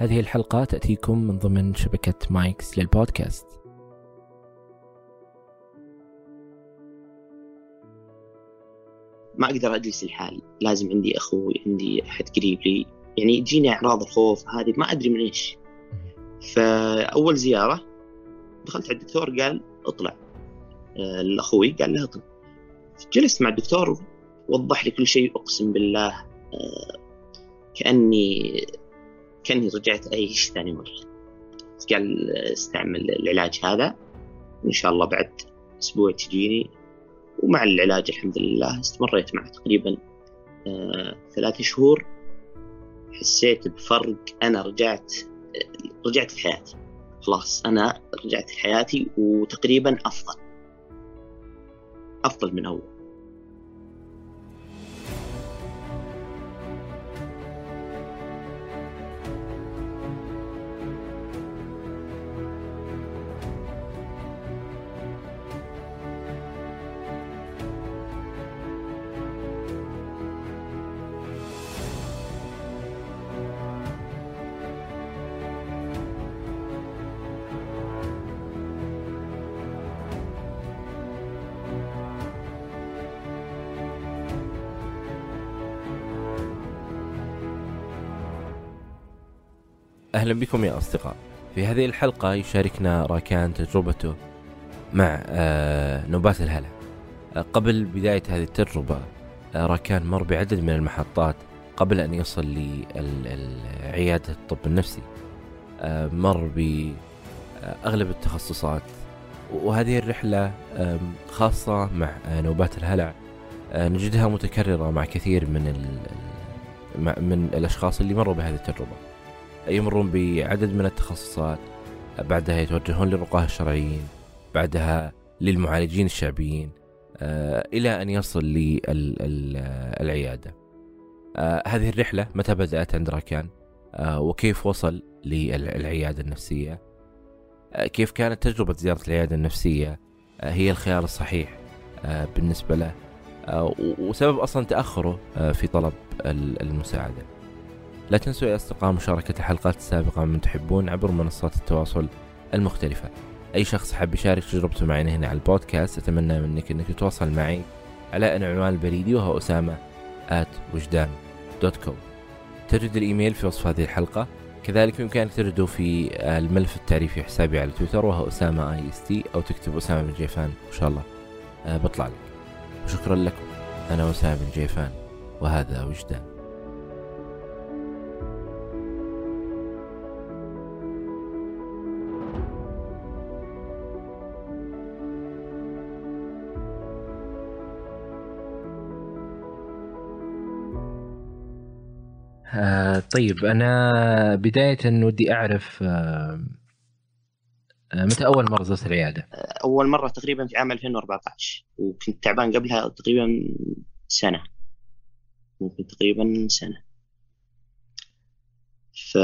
هذه الحلقة تأتيكم من ضمن شبكة مايكس للبودكاست. ما أقدر أجلس لحالي لازم عندي أخوي عندي أحد قريب لي. يعني تجيني أعراض الخوف هذه ما أدري من إيش. فأول زيارة دخلت على الدكتور قال اطلع. آه، لاخوي قال له اطلع. جلست مع الدكتور وضح لي كل شيء أقسم بالله آه، كأني رجعت اعيش ثاني مرة. قال استعمل العلاج هذا. إن شاء الله بعد أسبوع تجيني. ومع العلاج الحمد لله استمريت معه تقريبا آه، ثلاث شهور. حسيت بفرق. أنا رجعت رجعت لحياتي خلاص أنا رجعت لحياتي وتقريبا أفضل. أفضل من أول. أهلا بكم يا أصدقاء. في هذه الحلقة يشاركنا راكان تجربته مع آه، نوبات الهلع. آه، قبل بداية هذه التجربة آه، راكان مر بعدد من المحطات قبل أن يصل لعيادة الطب النفسي. مر بأغلب التخصصات. وهذه الرحلة خاصة مع نوبات الهلع. نجدها متكررة مع كثير من من الأشخاص اللي مروا بهذه التجربة. يمرون بعدد من التخصصات بعدها يتوجهون للرقاة الشرعيين بعدها للمعالجين الشعبيين آه، إلى أن يصل للعيادة آه، هذه الرحلة متى بدأت عند راكان؟ آه، وكيف وصل للعيادة النفسية؟ كيف كانت تجربة زيارة العيادة النفسية؟ هي الخيار الصحيح بالنسبة له. وسبب أصلا تأخره في طلب المساعدة. لا تنسوا يا أصدقاء مشاركة الحلقات السابقة من تحبون عبر منصات التواصل المختلفة. أي شخص حاب يشارك تجربته معنا هنا على البودكاست أتمنى منك أنك تتواصل معي على العنوان البريدي وهو أسامة at وجدان dot com تجد الإيميل في وصف هذه الحلقة. كذلك بإمكانك تجده في الملف التعريفي حسابي على تويتر وهو أسامة IST أو تكتب أسامة بن جيفان إن شاء الله آه، بطلع لك. وشكرا لكم. أنا أسامة بن جيفان وهذا وجدان. آه طيب أنا بداية ودي أعرف آه آه متى أول مرة زرت العيادة؟ أول مرة تقريبا في عام 2014 وكنت تعبان قبلها تقريبا سنة ممكن تقريبا سنة ف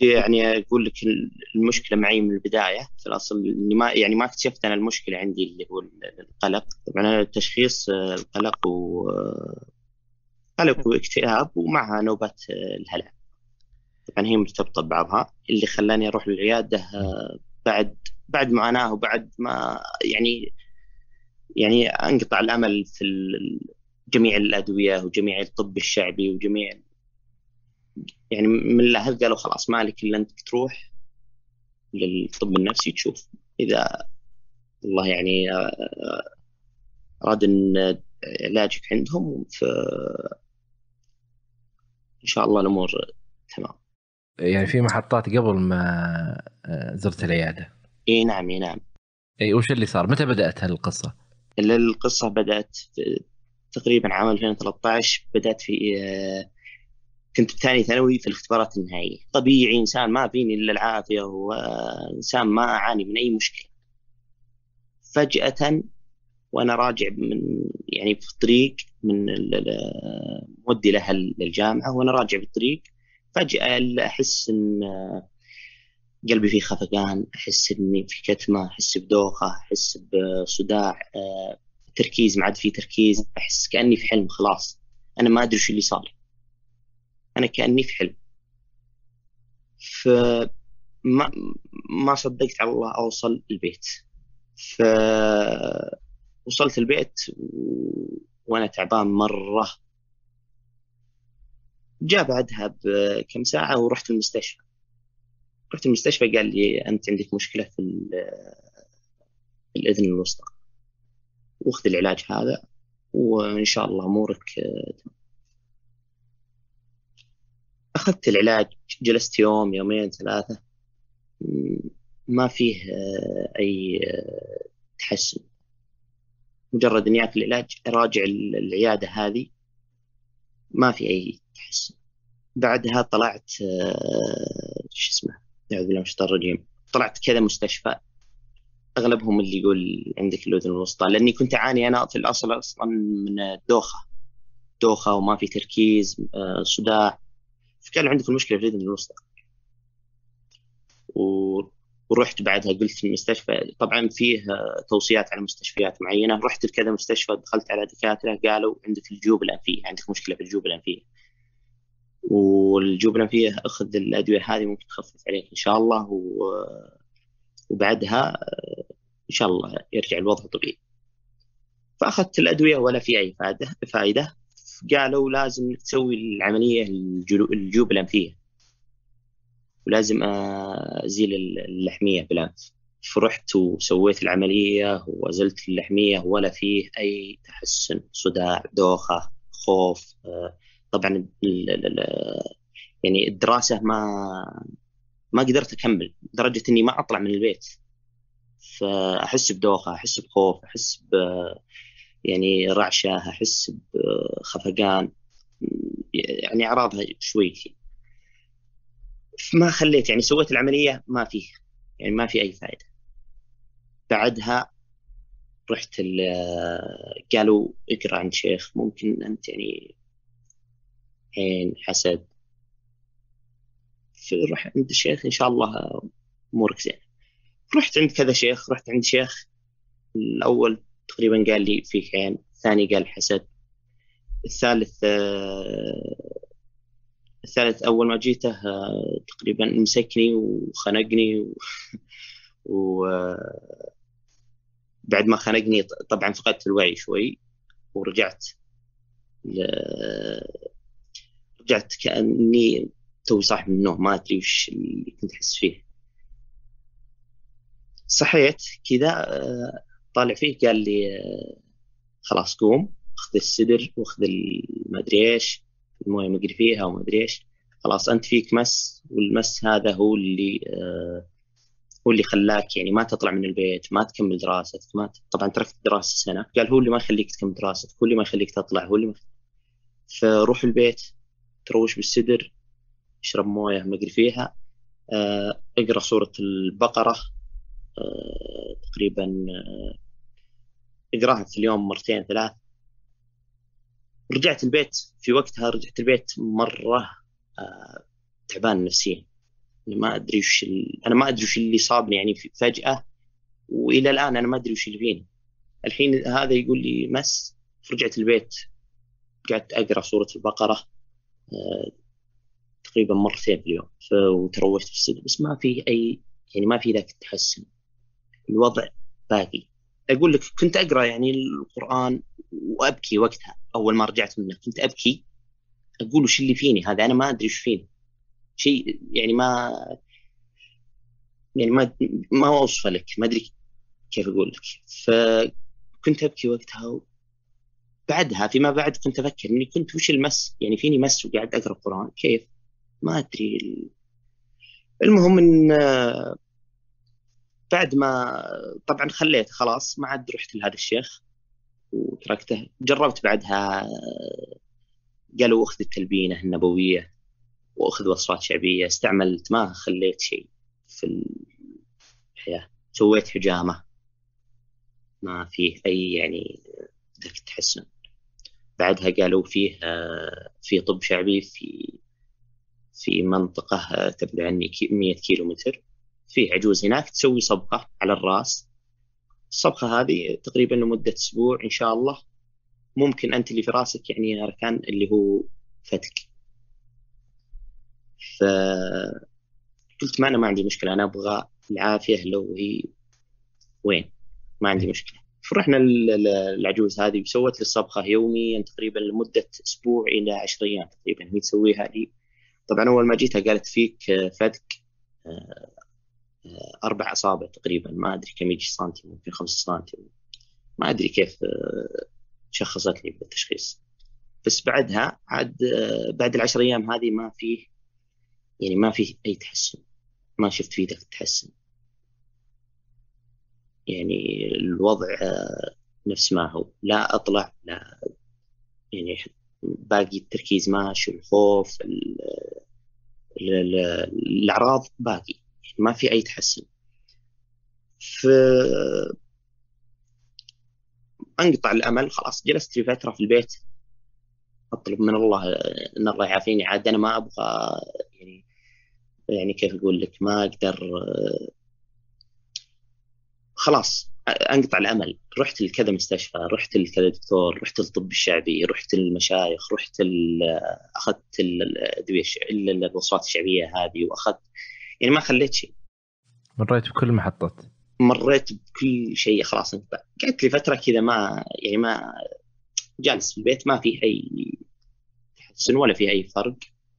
يعني أقول لك المشكلة معي من البداية في الأصل إني ما يعني ما اكتشفت أنا المشكلة عندي اللي هو القلق طبعا التشخيص آه، القلق و قلق واكتئاب ومعها نوبات الهلع. طبعا هي مرتبطة ببعضها. اللي خلاني أروح للعيادة آه، بعد بعد معاناة وبعد ما يعني يعني أنقطع الأمل في جميع الأدوية وجميع الطب الشعبي وجميع يعني من الأهل قالوا خلاص ما لك إلا أنك تروح للطب النفسي تشوف. إذا الله يعني آه، أراد إن علاجك عندهم ف إن شاء الله الأمور تمام. يعني في محطات قبل ما آه، زرت العيادة. إي نعم إي نعم. إي وش اللي صار؟ متى بدأت هالقصة؟ القصة بدأت تقريبا عام 2013 بدأت في آه، كنت بثاني ثانوي في الاختبارات النهائية. طبيعي إنسان ما فيني إلا العافية وإنسان ما أعاني من أي مشكلة. فجأة وأنا راجع من يعني في الطريق من مودي لها للجامعة وأنا راجع بالطريق. فجأة أحس إن قلبي فيه خفقان أحس إني في كتمة أحس بدوخة أحس بصداع تركيز ما عاد في تركيز أحس كأني في حلم خلاص. أنا ما أدري شو اللي صار. أنا كأني في حلم. فما ما صدقت على الله أوصل البيت. فوصلت البيت. وأنا تعبان مرة. جاء بعدها بكم ساعة ورحت المستشفى. رحت المستشفى قال لي أنت عندك مشكلة في الإذن الوسطى. وأخذ العلاج هذا وإن شاء الله أمورك أخذت العلاج جلست يوم يومين ثلاثة. ما فيه أي تحسن. مجرد إني أكل العلاج اراجع العيادة هذه ما في أي تحسن بعدها طلعت شو اسمه أعوذ بالله من الشيطان الرجيم. طلعت كذا مستشفى أغلبهم اللي يقول عندك الأذن الوسطى. لأني كنت أعاني أنا في الأصل أصلا من الدوخه دوخة وما في تركيز آه، صداع. فكان عندك المشكلة في الأذن الوسطى. ورحت بعدها قلت المستشفى طبعا فيه توصيات على مستشفيات معينة. رحت لكذا مستشفى دخلت على دكاترة قالوا عندك الجيوب الأنفية عندك مشكلة في الجيوب الأنفية. والجيوب الأنفية أخذ الأدوية هذه ممكن تخفف عليك إن شاء الله و... وبعدها إن شاء الله يرجع الوضع طبيعي. فأخذت الأدوية ولا في أي فائدة فائدة. قالوا لازم تسوي العملية الجيوب الأنفية. ولازم أزيل اللحمية بالانف فرحت وسويت العملية وأزلت اللحمية ولا فيه أي تحسن صداع دوخة خوف طبعا يعني الدراسة ما ما قدرت أكمل لدرجة إني ما أطلع من البيت. فأحس بدوخة أحس بخوف أحس ب يعني رعشة أحس بخفقان. يعني أعراضها شوي ما خليت يعني سويت العملية ما فيه يعني ما في أي فائده بعدها رحت قالوا اقرأ عند شيخ ممكن أنت يعني عين حسد. روح عند الشيخ إن شاء الله أمورك زين رحت عند كذا شيخ رحت عند شيخ. الأول تقريبا قال لي فيك عين الثاني قال حسد. الثالث الثالث أول ما جيته تقريبا مسكني وخنقني و... و... بعد ما خنقني طبعا فقدت الوعي شوي ورجعت ل... رجعت كأني توي صاحي من النوم ما أدري وش اللي كنت أحس فيه. صحيت كذا آه، طالع فيه قال لي آه، خلاص قوم خذ السدر واخذ ما أدري إيش. المويه مقري فيها وما أدري إيش. خلاص أنت فيك مس والمس هذا هو اللي آه، هو اللي خلاك يعني ما تطلع من البيت ما تكمل دراستك ما ت... طبعا تركت الدراسه سنة قال هو اللي ما يخليك تكمل دراستك هو اللي ما يخليك تطلع هو اللي ما فروح البيت تروش بالسدر اشرب مويه مقري فيها آه، اقرأ سورة البقرة آه، تقريبا آه، اقرأها في اليوم مرتين ثلاث رجعت البيت في وقتها رجعت البيت مرة تعبان نفسيا. يعني ما أدري وش أنا ما أدري وش اللي صابني يعني فجأة وإلى الآن أنا ما أدري وش اللي فيني. الحين هذا يقول لي مس رجعت البيت قعدت أقرأ سورة البقرة تقريبا مرتين في اليوم وتروشت في السجن بس ما في أي يعني ما في ذاك التحسن. الوضع باقي. أقول لك كنت أقرأ يعني القرآن وأبكي وقتها أول ما رجعت منه كنت أبكي أقول وش اللي فيني؟ هذا أنا ما أدري وش فيني. شيء يعني ما يعني ما ما اوصفه لك ما أدري كيف أقول لك. فكنت أبكي وقتها بعدها فيما بعد كنت أفكر إني كنت وش المس؟ يعني فيني مس وقاعد أقرأ القرآن؟ كيف؟ ما أدري. المهم إن بعد ما طبعا خليت خلاص ما عاد رحت لهذا الشيخ وتركته. جربت بعدها قالوا أخذ التلبينة النبوية وأخذ وصفات شعبية استعملت ما خليت شيء في الحياة. سويت حجامة. ما فيه أي يعني ذاك التحسن بعدها قالوا فيه في طب شعبي في في منطقة تبعد عني 100 كيلو متر فيه عجوز هناك تسوي صبغة على الرأس. الصبغة هذه تقريبا لمدة أسبوع إن شاء الله. ممكن أنت اللي في رأسك يعني أركان اللي هو فتك. ف قلت ما أنا ما عندي مشكلة أنا أبغى العافية لو هي وين؟ ما عندي مشكلة. فرحنا العجوز هذه وسوت لي الصبغه يوميا تقريبا لمدة أسبوع إلى 10 أيام تقريبا. هي تسويها لي. طبعا أول ما جيتها قالت فيك فتك. آه، آه، أربع أصابع تقريبا ما أدري كم يجي سنتي ممكن خمس سنتي ما أدري كيف آه، شخصت لي بالتشخيص. بس بعدها عاد بعد العشر أيام هذه ما فيه يعني ما فيه أي تحسن. ما شفت فيه تحسن. يعني الوضع نفس ما هو. لا أطلع لا يعني باقي التركيز ماشي الخوف الأعراض باقي. ما في أي تحسن. ف أنقطع الأمل خلاص جلست لي فترة في البيت. أطلب من الله إن الله يعافيني. عاد أنا ما أبغى يعني يعني كيف أقول لك ما أقدر خلاص أنقطع الأمل. رحت لكذا مستشفى رحت لكذا دكتور رحت للطب الشعبي رحت للمشايخ رحت أخذت الادويه الوصفات الشعبية هذه وأخذت يعني ما خليت شيء. مريت بكل المحطات مريت بكل شيء خلاص. انقطع قعدت لي فترة كذا ما يعني ما جالس في البيت ما في أي تحسن ولا في أي فرق.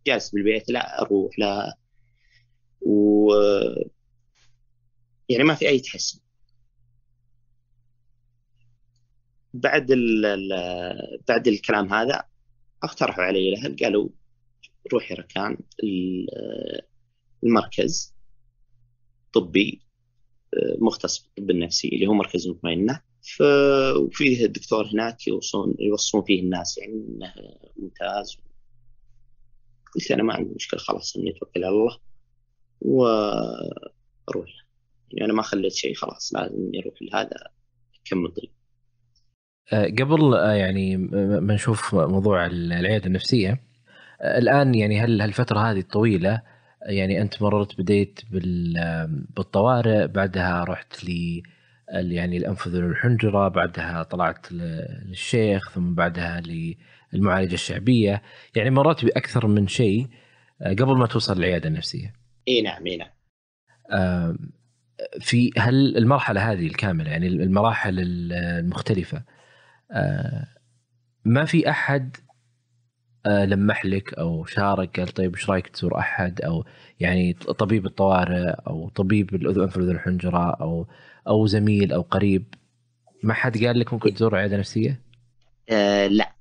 جالس بالبيت لا أروح لا. و يعني ما في أي تحسن. بعد بعد الكلام هذا اقترحوا علي الاهل قالوا روحي ركان طبي مختص بالطب النفسي اللي هو مركز مطمئنه وفيه الدكتور هناك يوصون يوصون فيه الناس يعني إنه ممتاز. قلت أنا ما عندي مشكلة خلاص إني أتوكل على الله وأروح. يعني أنا ما خليت شيء خلاص لازم إني أروح لهذا كم ضل آه، قبل آه، يعني ما نشوف موضوع العيادة النفسية آه، الآن يعني هل هالفتره هذه الطويلة يعني أنت مررت بديت بالطوارئ بعدها رحت ل يعني الانف والحنجره بعدها طلعت للشيخ ثم بعدها للمعالجة الشعبية يعني مررت بأكثر من شيء قبل ما توصل للعيادة النفسية. إي نعم إي نعم. في هل المرحلة هذه الكاملة يعني المراحل المختلفة آه، ما في أحد آه، لمح لك أو شارك قال طيب إيش رأيك تزور أحد؟ أو يعني طبيب الطوارئ أو طبيب الأذن في الأذن الحنجرة أو أو زميل أو قريب. ما حد قال لك ممكن تزور عيادة نفسية؟ آه لا.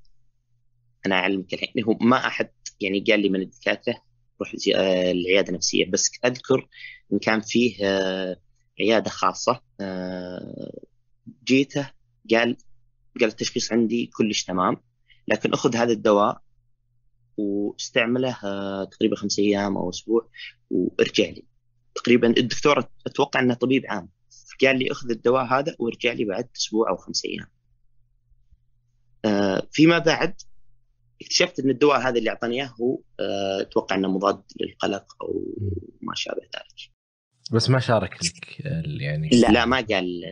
أنا اعلمك الحين هو ما أحد يعني قال لي من الدكاترة روح آه العيادة النفسية. بس أذكر إن كان فيه آه عيادة خاصة آه جيته قال قال التشخيص عندي كلش تمام لكن أخذ هذا الدواء واستعمله آه، تقريبا خمس أيام أو أسبوع وارجع لي. تقريبا الدكتور أتوقع إنه طبيب عام. قال لي أخذ الدواء هذا وارجع لي بعد أسبوع أو خمس أيام. آه، فيما بعد اكتشفت إن الدواء هذا اللي أعطاني إياه هو آه، أتوقع إنه مضاد للقلق أو ما شابه ذلك. بس ما شارك لك يعني لا لا ما قال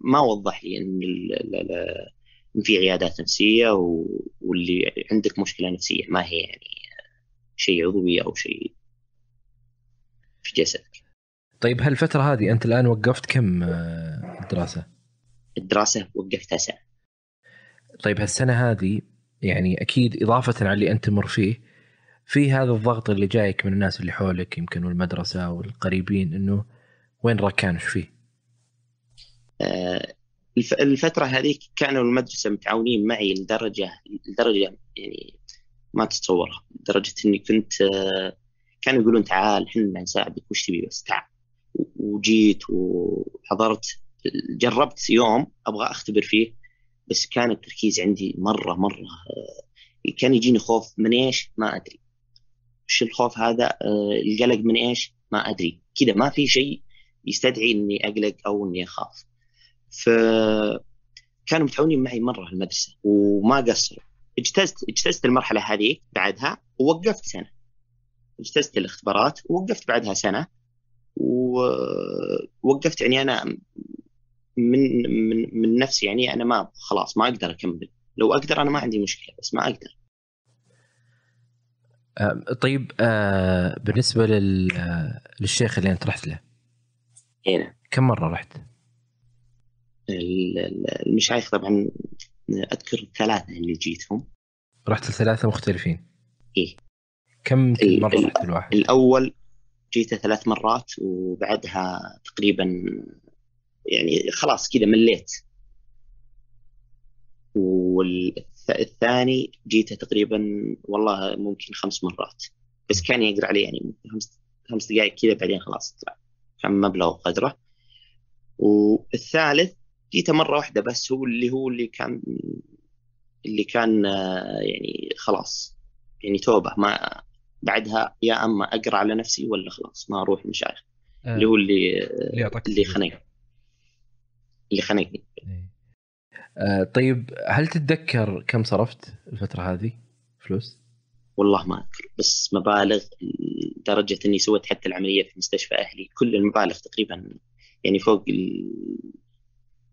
ما وضح لي إن ان في عيادات نفسية واللي عندك مشكلة نفسية ما هي يعني شيء عضوي أو شيء في جسدك. طيب هالفترة هذه أنت الآن وقفت كم آه، دراسة؟ الدراسة وقفتها سنة. طيب هالسنة هذه يعني أكيد إضافة على اللي أنت تمر فيه في هذا الضغط اللي جايك من الناس اللي حولك يمكن والمدرسة والقريبين إنه وين ركان فيه؟ آه، الفترة هذيك كانوا المدرسة متعاونين معي لدرجة لدرجة يعني ما تتصورها لدرجة إني كنت كانوا يقولون تعال إحنا نساعدك وش تبي بس تعال. وجيت وحضرت جربت يوم أبغى أختبر فيه بس كان التركيز عندي مرة مرة كان يجيني خوف من إيش؟ ما أدري. وش الخوف هذا؟ القلق من إيش؟ ما أدري. كذا ما في شيء يستدعي إني أقلق أو إني أخاف. فكانوا متعاونين معي مرة المدرسة وما قصروا. اجتزت اجتزت المرحلة هذه بعدها ووقفت سنة. اجتزت الاختبارات ووقفت بعدها سنة ووقفت يعني أنا من من من نفسي يعني أنا ما خلاص ما أقدر أكمل. لو أقدر أنا ما عندي مشكلة بس ما أقدر. طيب آه بالنسبة لل للشيخ اللي أنت رحت له. هنا كم مرة رحت؟ المشايخ طبعا أذكر ثلاثة اللي جيتهم. رحت لثلاثة مختلفين. إيه. كم مرة رحت الواحد؟ الأول جيته ثلاث مرات وبعدها تقريبا يعني خلاص كذا مليت. والثاني جيته تقريبا والله ممكن خمس مرات. بس كان يقرأ علي يعني خمس خمس دقائق كذا بعدين خلاص طلع. كان مبلغ وقدره. والثالث جيته مرة واحدة بس هو اللي هو اللي كان اللي كان يعني خلاص يعني توبة ما بعدها يا أما أقرأ على نفسي ولا خلاص ما أروح مشايخ آه. اللي هو اللي اللي, اللي خنقني اللي خنقني إيه. آه طيب هل تتذكر كم صرفت الفترة هذه فلوس؟ والله ما أذكر بس مبالغ لدرجة إني سويت حتى العملية في مستشفى أهلي كل المبالغ تقريبا يعني فوق ال...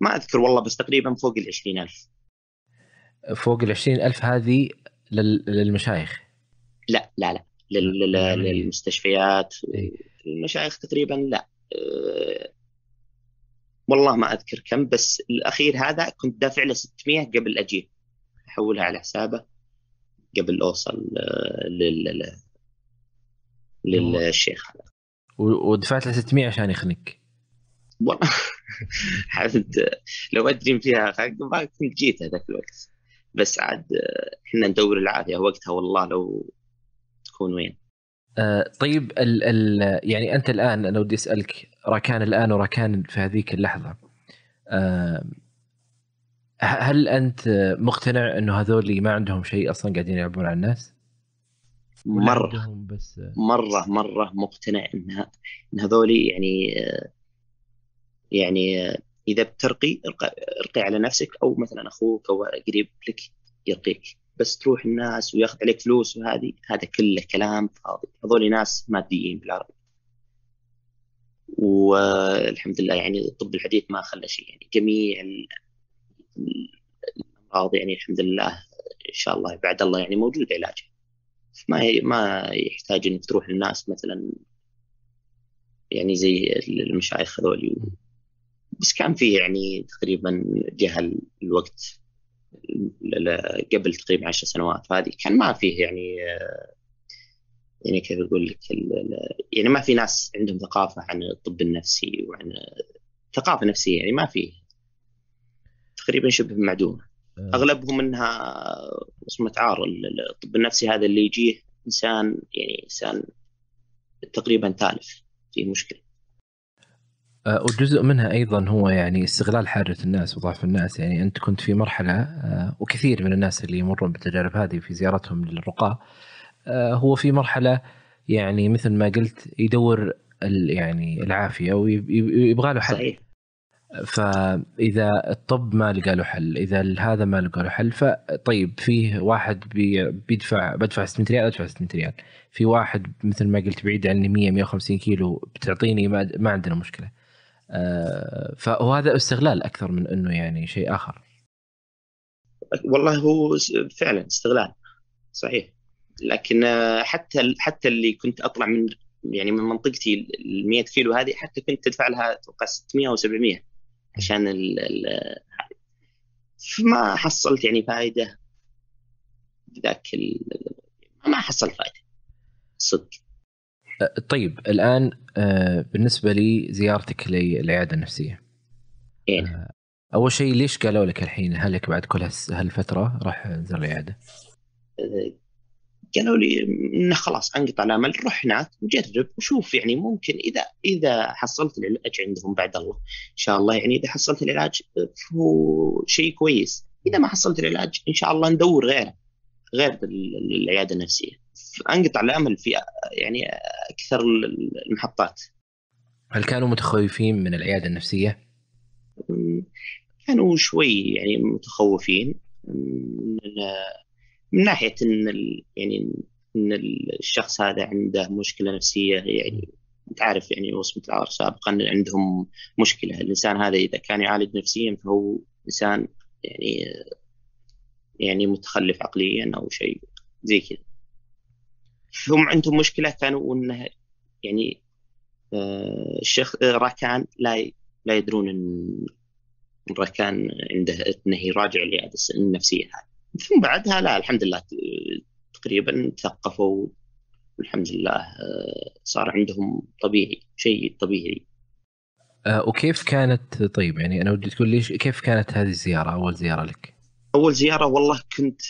ما أذكر والله بس تقريبا فوق ال 20000 فوق ال 20000 هذه لل... للمشايخ؟ لا لا لا. لل... للمستشفيات. إيه. المشايخ تقريبا لا. أه... والله ما أذكر كم بس الأخير هذا كنت دافع له 600 قبل أجي. أحولها على حسابه قبل أوصل آه، لل للشيخ هذا. ودفعت له 600 عشان يخنق. والله. لو ادري فيها ما كنت جيت هذاك الوقت. بس عاد آه، إحنا ندور العافية وقتها والله لو تكون وين. آه طيب ال ال يعني أنت الآن أنا ودي أسألك راكان الآن وراكان في هذيك اللحظة آه هل أنت مقتنع إنه هذول ما عندهم شيء أصلا قاعدين يلعبون على الناس؟ مرة. بس مرة مرة مقتنع إنها إن هذول يعني يعني إذا بترقي ارقي على نفسك أو مثلا أخوك أو قريب لك يرقيك. بس تروح الناس وياخذ عليك فلوس وهذه هذا كله كلام فاضي. هذول ناس ماديين بالعربي. والحمد لله يعني الطب الحديث ما خلى شيء. يعني جميع الأمراض يعني الحمد لله إن شاء الله بعد الله يعني موجود علاجها. ما ما يحتاج إنك تروح للناس مثلا يعني زي المشايخ هذول. بس كان فيه يعني تقريبا جهل الوقت قبل تقريبا عشر سنوات. هذه كان ما فيه يعني يعني كيف أقول لك يعني ما في ناس عندهم ثقافة عن الطب النفسي وعن ثقافة نفسية يعني ما فيه. تقريبا شبه معدومه آه. أغلبهم إنها اسمه عار. الطب النفسي هذا اللي يجيه إنسان يعني إنسان تقريبا تالف. فيه مشكلة. آه، وجزء منها أيضا هو يعني استغلال حاجة الناس وضعف الناس. يعني أنت كنت في مرحلة آه، وكثير من الناس اللي يمرون بالتجارب هذه في زيارتهم للرقاه هو في مرحلة يعني مثل ما قلت يدور يعني العافية ويبغى له حل. صحيح. فإذا الطب ما لقى له حل إذا هذا ما لقى له حل فطيب فيه واحد بي بيدفع بدفع 600 ريال أدفع 600 ريال في واحد مثل ما قلت بعيد عني 100 150 كيلو بتعطيني ما, ما عندنا مشكلة. آه، فهذا استغلال أكثر من إنه يعني شيء آخر. والله هو فعلا استغلال. صحيح. لكن حتى حتى اللي كنت أطلع من يعني من منطقتي ال 100 كيلو هذه حتى كنت أدفع لها أتوقع 600 أو 700 عشان ال ال ما حصلت يعني فائده ذاك ما حصلت فائده صدق. طيب الآن آه، بالنسبة لي زيارتك للعيادة النفسية. إيه؟ آه، أول شيء ليش قالوا لك الحين؟ هل لك بعد كل هالفترة راح تزور العيادة؟ قالوا لي إنه خلاص أنقطع الأمل روح هناك وجرب وشوف. يعني ممكن إذا إذا حصلت العلاج عندهم بعد الله إن شاء الله. يعني إذا حصلت العلاج هو شيء كويس. إذا ما حصلت العلاج إن شاء الله ندور غيره غير العياده النفسية. أنقطع الأمل في يعني أكثر المحطات. هل كانوا متخوفين من العيادة النفسية؟ كانوا شوي يعني متخوفين من ناحية إن يعني إن الشخص هذا عنده مشكلة نفسية يعني أنت عارف يعني وصمة العار سابقا عندهم مشكلة. الإنسان هذا إذا كان يعالج نفسيا فهو إنسان يعني يعني متخلف عقليا أو شيء زي كذا. هم عندهم مشكلة كانوا انه يعني آه، الشيخ راكان لا لا يدرون إن راكان عنده إنه يراجع العياده النفسية هذه ثم بعدها لا الحمد لله تقريبا تثقفوا والحمد لله آه، صار عندهم طبيعي شيء طبيعي أه وكيف كانت طيب يعني أنا ودي تقول لي كيف كانت هذه الزيارة أول زيارة لك؟ أول زيارة والله كنت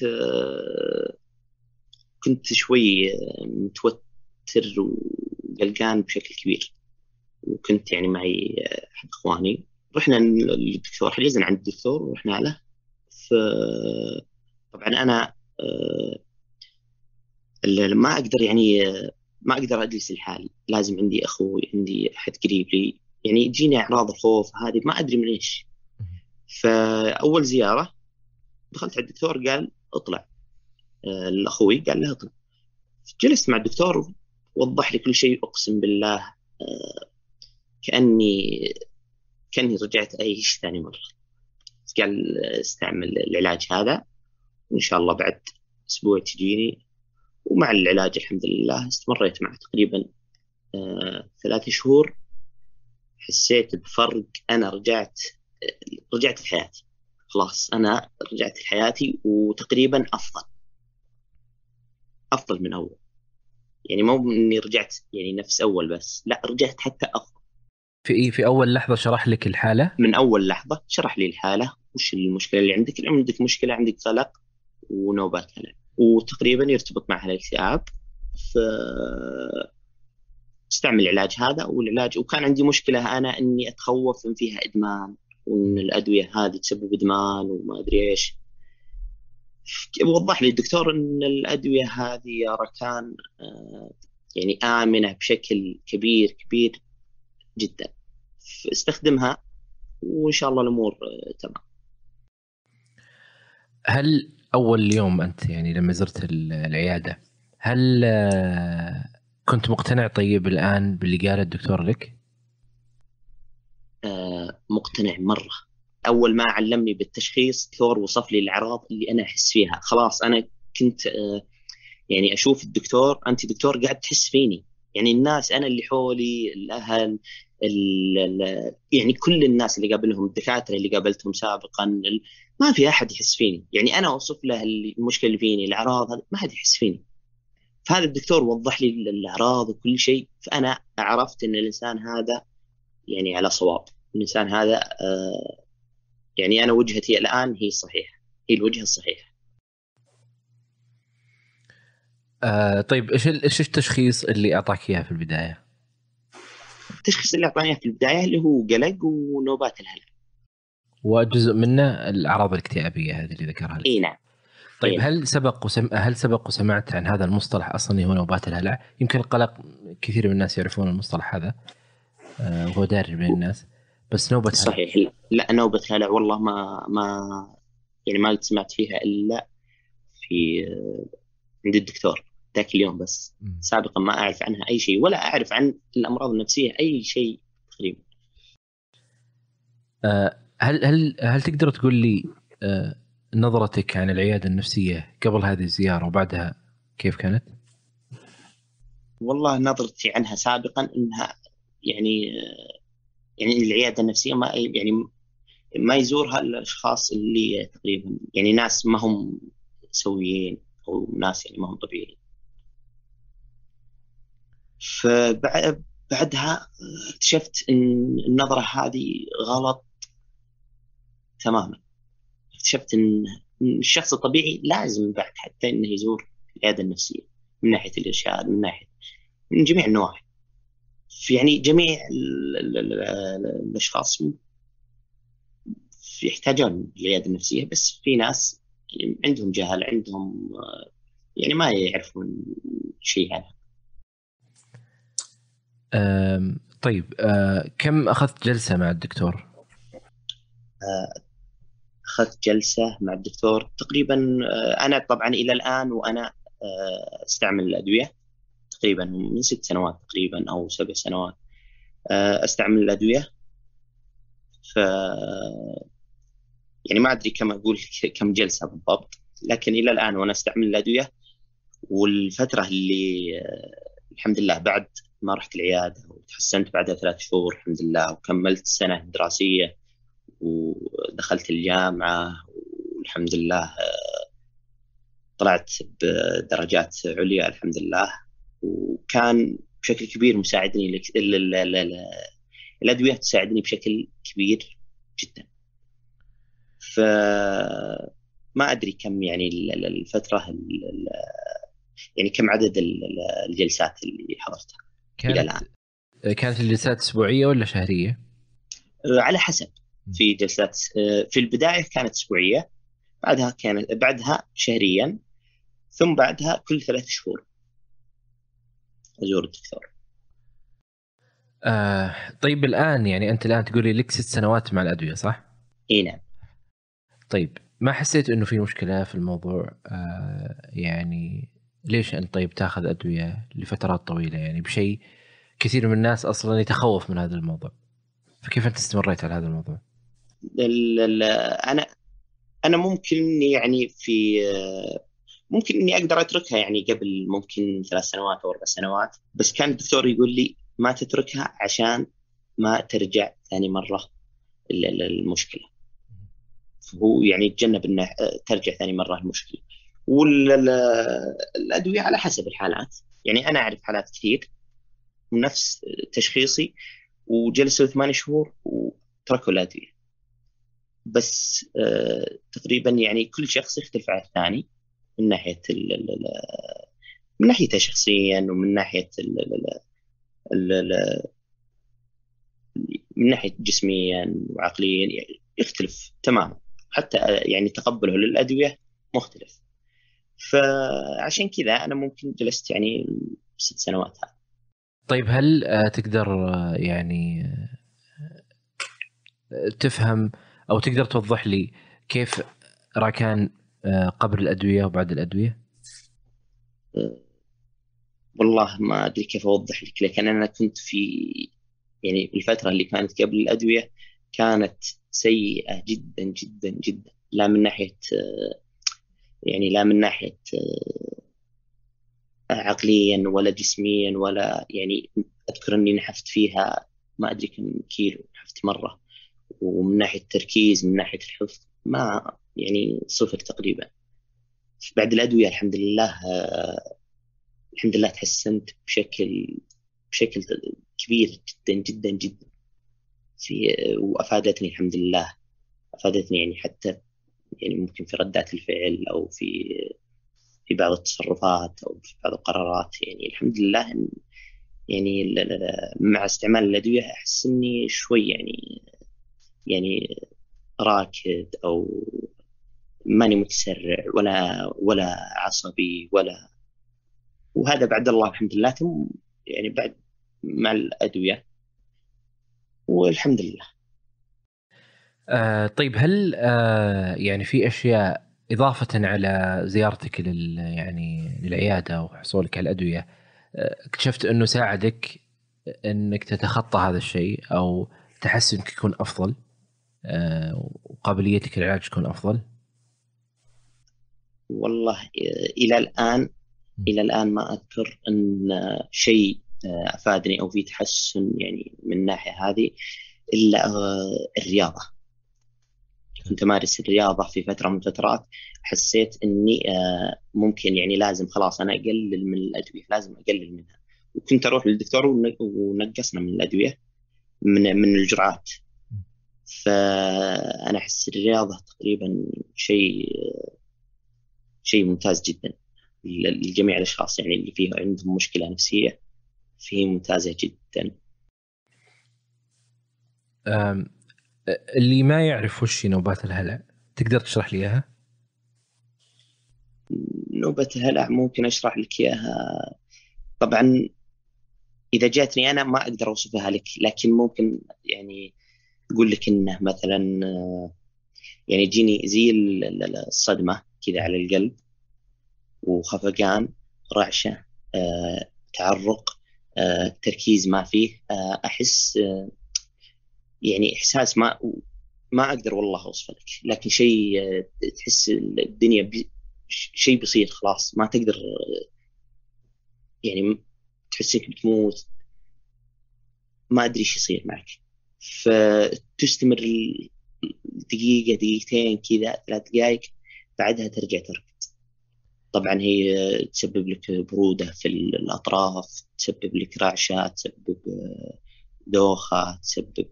كنت شوي آه، متوتر وقلقان بشكل كبير. وكنت يعني معي أحد إخواني. رحنا للدكتور حجزنا عند الدكتور ورحنا له. ف طبعا أنا أه ما أقدر يعني ما أقدر اجلس لحالي لازم عندي أخوي عندي أحد قريب لي. يعني تجيني أعراض الخوف هذه ما أدري من إيش. فأول زيارة دخلت على الدكتور قال اطلع. آه، لأخوي قال له اطلع جلست مع الدكتور وضح لي كل شيء أقسم بالله آه، كأني كأني رجعت اعيش ثاني مره قال استعمل العلاج هذا وإن شاء الله بعد أسبوع تجيني. ومع العلاج الحمد لله استمريت معه تقريبا آه ثلاث شهور. حسيت بفرق أنا رجعت رجعت لحياتي. خلاص أنا رجعت لحياتي وتقريبا أفضل. أفضل من أول. يعني مو إني رجعت يعني نفس أول بس لا رجعت حتى أفضل. في إيه؟ في أول لحظة شرح لك الحالة؟ من أول لحظة شرح لي الحالة وش المشكلة اللي عندك؟ عندك مشكلة عندك قلق ونوبات هلع وتقريبا يرتبط معها الاكتئاب ف استعمل العلاج هذا. والعلاج وكان عندي مشكلة أنا إني أتخوف إن فيها إدمان وإن الأدوية هذه تسبب إدمان وما أدري إيش. وضح لي الدكتور إن الأدوية هذه يا ركان آه، يعني آمنة بشكل كبير كبير جدا. استخدمها وإن شاء الله الأمور آه، تمام. هل أول يوم أنت يعني لما زرت العيادة هل آه، كنت مقتنع طيب الآن باللي قاله الدكتور لك؟ مقتنع مرة. أول ما علمني بالتشخيص الدكتور وصف لي الأعراض اللي أنا أحس فيها. خلاص أنا كنت آه يعني أشوف الدكتور أنت دكتور قاعد تحس فيني. يعني الناس أنا اللي حولي الأهل يعني كل الناس اللي قابلهم الدكاترة اللي قابلتهم سابقا ما في أحد يحس فيني. يعني أنا أوصف له المشكلة اللي فيني الأعراض ما حد يحس فيني. فهذا الدكتور وضح لي الأعراض وكل شيء. فأنا عرفت إن الإنسان هذا يعني على صواب. الإنسان هذا آه يعني أنا وجهتي الآن هي صحيحة. هي الوجهة الصحيحة. آه طيب إيش إيش التشخيص اللي أعطاك اياه في البداية؟ التشخيص اللي أعطاني في البداية اللي هو قلق ونوبات الهلع. وجزء منه الأعراض الاكتئابية هذه اللي ذكرها لك. إي نعم. طيب إيه. هل سبق وسم... هل سبق وسمعت عن هذا المصطلح أصلا هو نوبات الهلع؟ يمكن القلق كثير من الناس يعرفون المصطلح هذا. آه وهو دارج بين الناس. بس نوبة صحيح هلع. لا نوبة هلع والله ما ما يعني ما سمعت فيها إلا في آه، عند الدكتور ذاك اليوم بس م. سابقا ما أعرف عنها أي شيء ولا أعرف عن الأمراض النفسية أي شيء تقريبا آه هل هل هل تقدر تقول لي آه نظرتك عن العيادة النفسية قبل هذه الزيارة وبعدها كيف كانت؟ والله نظرتي عنها سابقا إنها يعني يعني العيادة النفسية ما يعني ما يزورها الاشخاص اللي تقريبا يعني ناس ما هم سويين أو ناس يعني ما هم طبيعيين. فبعدها اكتشفت إن النظرة هذه غلط تماما اكتشفت إن الشخص الطبيعي لازم بعد حتى إنه يزور العيادة النفسية من ناحية الإرشاد من ناحيه من جميع النواحي في يعني جميع الأشخاص يحتاجون العياده النفسية بس في ناس عندهم جهل عندهم يعني ما يعرفون شيء عنها طيب أه كم أخذت جلسة مع الدكتور؟ أه أخذت جلسة مع الدكتور تقريبا آه، أنا طبعا إلى الآن وأنا آه، أستعمل الأدوية تقريبا من ست سنوات تقريبا أو سبع سنوات آه، أستعمل الأدوية. ف يعني ما أدري كم أقول كم جلسة بالضبط لكن إلى الآن وأنا أستعمل الأدوية والفترة اللي آه، الحمد لله بعد ما رحت العيادة وتحسنت بعدها ثلاث شهور الحمد لله وكملت السنة الدراسيه ودخلت الجامعة والحمد لله آه، طلعت بدرجات عليا الحمد لله. وكان بشكل كبير مساعدني الأدوية تساعدني بشكل كبير جدا. ف ما أدري كم يعني الفترة يعني كم عدد الجلسات اللي حضرتها كانت إلى الآن. كانت الجلسات أسبوعية ولا شهرية؟ على حسب في جلسات في البداية كانت أسبوعية بعدها كانت بعدها شهريا ثم بعدها كل ثلاث شهور. أزور الدكتور. آه طيب الآن يعني أنت الآن تقول لي لك ست سنوات مع الأدوية صح؟ إي نعم. طيب ما حسيت إنه في مشكلة في الموضوع؟ آه يعني ليش أنت طيب تاخذ أدوية لفترات طويلة؟ يعني بشيء كثير من الناس أصلا يتخوف من هذا الموضوع. فكيف أنت استمريت على هذا الموضوع؟ أنا أنا ممكن يعني في ممكن إني أقدر أتركها يعني قبل ممكن ثلاث سنوات أو أربع سنوات بس كان الدكتور يقول لي ما تتركها عشان ما ترجع ثاني مرة المشكلة. هو يعني يتجنب إنه ترجع ثاني مرة المشكلة. والادويه على حسب الحالات. يعني أنا أعرف حالات كثير نفس تشخيصي وجلسوا ثمان شهور وتركوا الأدوية. بس آه تقريبا يعني كل شخص يختلف عن الثاني. من ناحية من ناحيته شخصيا ومن ناحية من ناحية جسميا وعقليا يعني يختلف تماما. حتى يعني تقبله للأدوية مختلف. فعشان كذا أنا ممكن جلست يعني ست سنوات. هذه طيب هل آه، تقدر آه، يعني آه، تفهم أو تقدر توضح لي كيف راكان قبل الأدوية وبعد الأدوية؟ والله ما أدري كيف أوضح لك لكن أنا كنت في يعني الفترة اللي كانت قبل الأدوية كانت سيئة جدا جدا جدا لا من ناحية يعني لا من ناحية عقليا ولا جسميا ولا يعني أذكر أني نحفت فيها ما أدري كم كيلو نحفت مرة ومن ناحية التركيز من ناحية الحفظ ما يعني صفر تقريبا. بعد الأدوية الحمد لله الحمد لله تحسنت بشكل بشكل كبير جدا جدا جدا. في وأفادتني الحمد لله. أفادتني يعني حتى يعني ممكن في ردات الفعل أو في في بعض التصرفات أو في بعض القرارات. يعني الحمد لله يعني مع استعمال الأدوية أحس إني شوي يعني يعني راكد أو ماني متسرع ولا ولا عصبي ولا وهذا بعد الله الحمد لله ثم يعني بعد مع الأدوية والحمد لله. آه طيب هل آه يعني في أشياء إضافة على زيارتك لل يعني للعيادة وحصولك على الأدوية آه، اكتشفت أنه ساعدك أنك تتخطى هذا الشيء أو تحسنك يكون أفضل آه، وقابليتك للعلاج تكون أفضل؟ والله آه، إلى الآن إلى الآن ما أذكر إن شيء أفادني أو في تحسن يعني من الناحيه هذه إلا الرياضة. كنت أمارس الرياضة في فترة من الفترات حسيت إني آه، ممكن يعني لازم خلاص أنا أقلل من الأدوية لازم أقلل منها. وكنت أروح للدكتور ونقصنا من الأدوية من من الجرعات. فأنا أحس الرياضة تقريبا شيء شيء ممتاز جدا. لجميع الأشخاص يعني اللي فيه عندهم مشكلة نفسية فيه ممتازة جدا. اللي ما يعرف وش نوبات الهلع تقدر تشرح لي إياها؟ نوبة الهلع ممكن أشرح لك إياها. طبعا إذا جاتني أنا ما أقدر أوصفها لك لكن ممكن يعني أقول لك إنه مثلا يعني يجيني زي الصدمة. كذا على القلب وخفقان رعشة آه، تعرق آه، تركيز ما فيه آه، أحس يعني إحساس ما ما أقدر والله أوصفه لك لكن شيء تحس الدنيا شيء بيصير خلاص ما تقدر يعني تحس انك بتموت ما أدري إيش يصير معك. فتستمر دقيقة دقيقتين كذا ثلاث دقائق بعدها ترجع تركض. طبعا هي تسبب لك برودة في الأطراف تسبب لك رعشة تسبب دوخة تسبب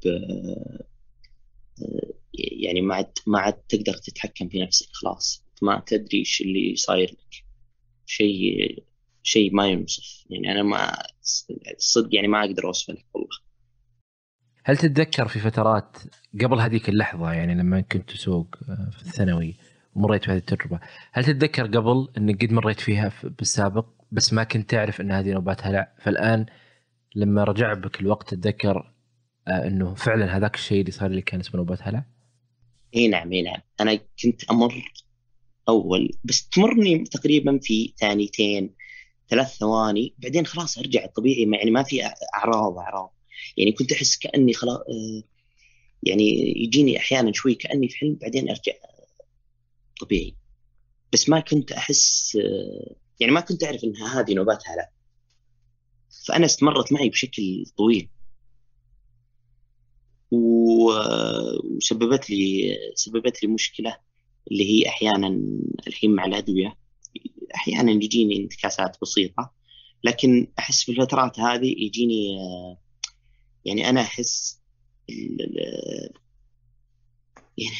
يعني ما عاد ما عاد تقدر تتحكم في نفسك خلاص. ما تدري إيش اللي صاير لك. شيء شيء ما ينوصف يعني أنا ما الصدق يعني ما أقدر أوصفه لك والله. هل تتذكر في فترات قبل هذيك اللحظة يعني لما كنت تسوق آه، في الثانوي ومريت بهذه التجربة. هل تتذكر قبل انك قد مريت فيها بالسابق بس ما كنت تعرف إن هذه نوبات هلع فالآن لما رجع بك الوقت تتذكر آه، إنه فعلا هذاك الشيء اللي صار لي كان اسمه نوبات هلع؟ إي نعم إي نعم. أنا كنت أمر أول بس تمرني تقريبا في ثانيتين ثلاث ثواني بعدين خلاص أرجع الطبيعي يعني ما في أعراض أعراض. يعني كنت أحس كأني خلاص آه، يعني يجيني أحيانا شوي كأني في حلم بعدين أرجع طبيعي. بس ما كنت أحس يعني ما كنت أعرف انها هذه نوبات هلع فأنا استمرت معي بشكل طويل. وسببت لي سببت لي مشكلة اللي هي أحيانا الحين مع الأدوية. أحيانا يجيني انتكاسات بسيطة لكن أحس في الفترات هذه يجيني يعني أنا أحس يعني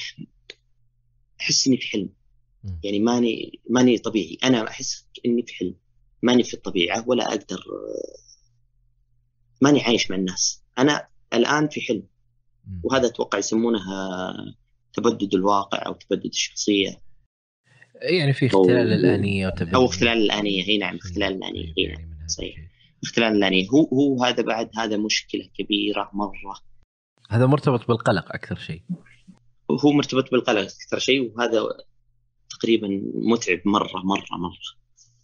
احس إني في حلم. يعني ماني ماني طبيعي. أنا أحس إني في حلم. ماني في الطبيعة ولا أقدر ماني عايش مع الناس. أنا الآن في حلم. وهذا أتوقع يسمونها تبدد الواقع أو تبدد الشخصية. يعني في اختلال الآنية وتبدد أو اختلال الآنية. إي نعم اختلال الآنية. إي نعم صحيح. اختلال الآنية. هو هو هذا بعد هذا مشكلة كبيرة مرة. هذا مرتبط بالقلق أكثر شيء. هو مرتبط بالقلق أكثر شيء وهذا تقريبا متعب مرة مرة مرة.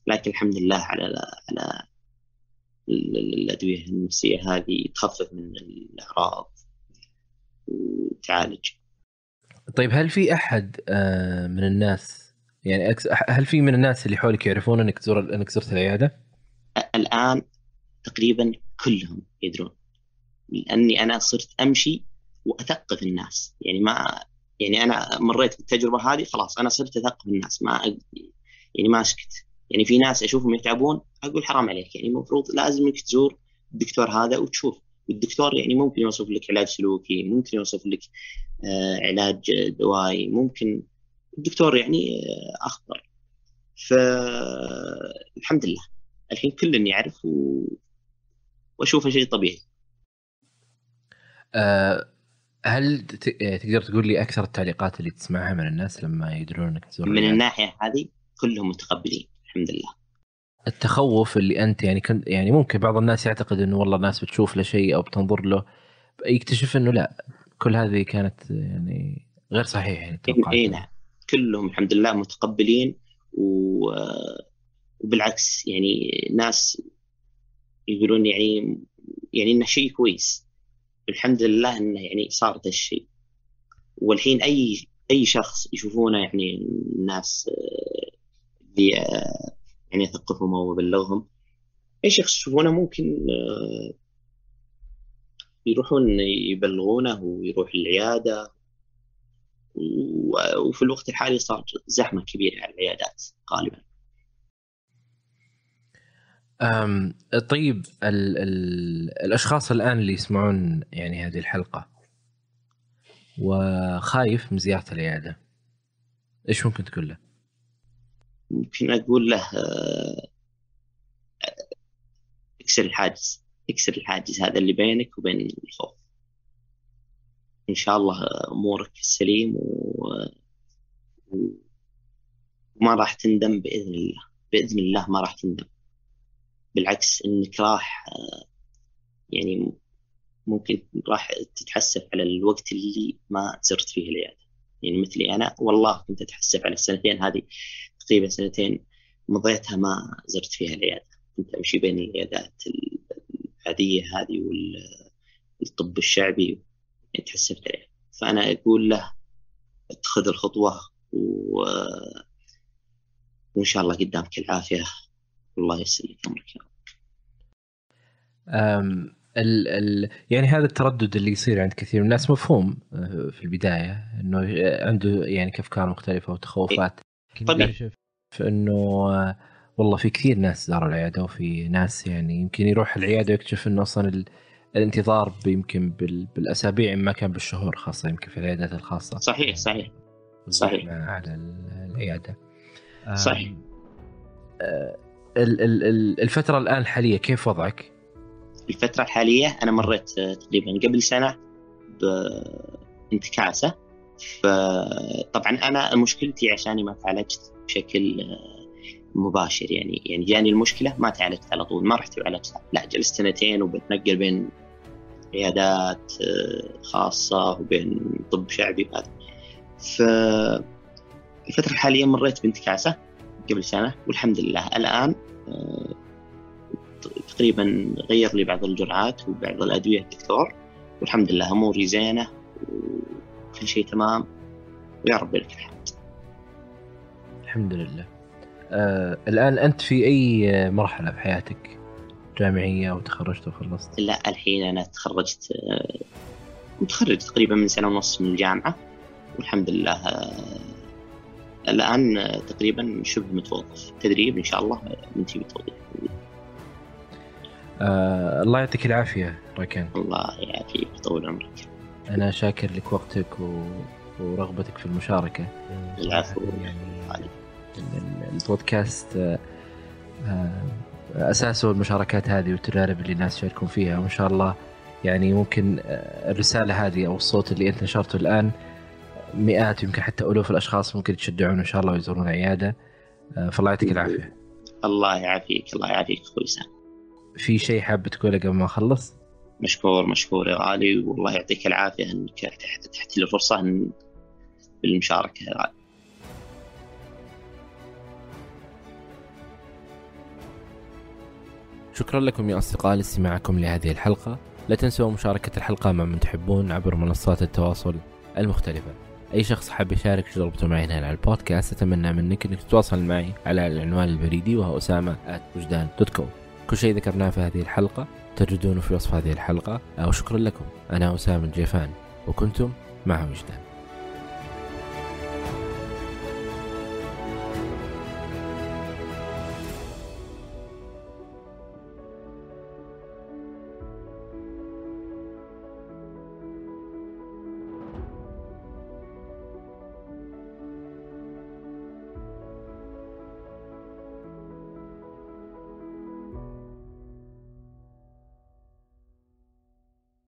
لكن الحمد لله على على الأدوية النفسية هذه تخفف من الأعراض. وتعالج. طيب هل في أحد آه، من الناس يعني هل في من الناس اللي حولك يعرفون إنك تزور إنك زرت العيادة؟ الآن تقريبا كلهم يدرون. لأني أنا صرت أمشي وأثقف الناس. يعني ما يعني أنا مريت بالتجربة هذه خلاص أنا صرت اثقف الناس ما يعني ما اسكت يعني في ناس أشوفهم يتعبون أقول حرام عليك يعني المفروض لازم إنك تزور الدكتور هذا وتشوف. والدكتور يعني ممكن يوصف لك علاج سلوكي ممكن يوصف لك آه علاج دوائي ممكن الدكتور يعني آه اخبر فالحمد لله. الحين كل يعرف و... وأشوفه شيء طبيعي. أه هل تقدر تقول لي أكثر التعليقات اللي تسمعها من الناس لما يدرون إنك تزور من الناحية هذه كلهم متقبلين الحمد لله. التخوف اللي أنت يعني كنت يعني ممكن بعض الناس يعتقد إنه والله الناس بتشوف له شيء أو بتنظر له يكتشف إنه لا كل هذه كانت يعني غير صحيح يعني اي نعم كلهم الحمد لله متقبلين و... وبالعكس يعني ناس يقولون يعني يعني إنه شيء كويس. الحمد لله إنه يعني صار ذا الشيء والحين أي أي شخص يشوفونه يعني الناس اللي يعني اثقفهم أو ابلغهم أي شخص يشوفونه ممكن آه، يروحون يبلغونه ويروح العيادة وفي الوقت الحالي صار زحمة كبيرة على العيادات غالبا. طيب ال ال الأشخاص الآن اللي يسمعون يعني هذه الحلقة وخايف من زيارة العيادة إيش ممكن تقول له؟ ممكن أقول له آه، اكسر الحاجز اكسر الحاجز هذا اللي بينك وبين الخوف إن شاء الله أمورك سليم و... وما راح تندم بإذن الله بإذن الله ما راح تندم بالعكس إنك راح آه، يعني ممكن راح تتحسف على الوقت اللي ما زرت فيه العيادة. يعني مثلي أنا والله كنت أتحسف على السنتين هذه تقريبا سنتين مضيتها ما زرت فيها العيادة. كنت أمشي بين العيادات العادية هذه والطب الشعبي تحسبت عليه فأنا أقول له اتخذ الخطوة و وإن شاء الله قدامك العافية. والله يسلمك أم ال ال يعني هذا التردد اللي يصير عند كثير من الناس مفهوم آه، في البداية إنه عنده يعني افكار مختلفة وتخوفات. طبيعي. إنه آه، والله في كثير ناس زاروا العيادة وفي ناس يعني يمكن يروح العيادة ويكتشف إنه أصلا الانتظار يمكن بالأسابيع ما كان بالشهور خاصة يمكن في العيادات الخاصة. صحيح صحيح. صحيح. على العيادة. صحيح. آه، الفترة الآن الحالية كيف وضعك؟ الفترة الحالية أنا مريت تقريبا قبل سنة بانتكاسة. فطبعا أنا مشكلتي عشاني ما تعالجت بشكل مباشر يعني يعني جاني المشكلة ما تعالجت على طول ما رحت وعالجتها لا جلست سنتين وبتنقل بين عيادات خاصة وبين طب شعبي وهذا. ف الفترة الحالية مريت بانتكاسة. قبل سنة والحمد لله. الآن آه، تقريبا غير لي بعض الجرعات وبعض الأدوية الدكتور والحمد لله أموري زينة وكل شيء تمام. ويا رب لك الحمد. الحمد لله. آه الآن أنت في أي مرحلة في حياتك؟ جامعية أو تخرجت وخلصت؟ لا الحين أنا تخرجت آه متخرج تقريبا من سنة ونص من الجامعة والحمد لله آه الآن آه تقريبا شبه متوظف تدريب إن شاء الله ننتهي بالتوظيف آه الله يعطيك العافية راكان الله يعافيك طول عمرك. أنا شاكر لك وقتك و... ورغبتك في المشاركة. العفو. يعني البودكاست آه، آه، أساسه المشاركات هذه والتجارب اللي الناس يشاركون فيها. وإن شاء الله يعني ممكن آه، الرسالة هذه أو الصوت اللي أنت نشرته الآن مئات يمكن حتى ألوف الأشخاص ممكن يتشجعون إن شاء الله ويزورون عياده فالله يعطيك العافية. الله يعافيك الله يعافيك أخوي سام. في شيء حاب تقوله قبل ما أخلص؟ مشكور مشكور يا غالي والله يعطيك العافية إنك تحت لي الفرصه بالمشاركة يا غالي. شكرا لكم يا أصدقاء لاستماعكم لهذه الحلقة لا تنسوا مشاركة الحلقة مع من تحبون عبر منصات التواصل المختلفة أي شخص حاب يشارك تجربته معي هنا على البودكاست أتمنى منك أنك تتواصل معي على العنوان البريدي وهو com كل شيء ذكرناه في هذه الحلقة تجدونه في وصف هذه الحلقة وشكرا لكم. أنا أسامة الجيفان وكنتم مع وجدان.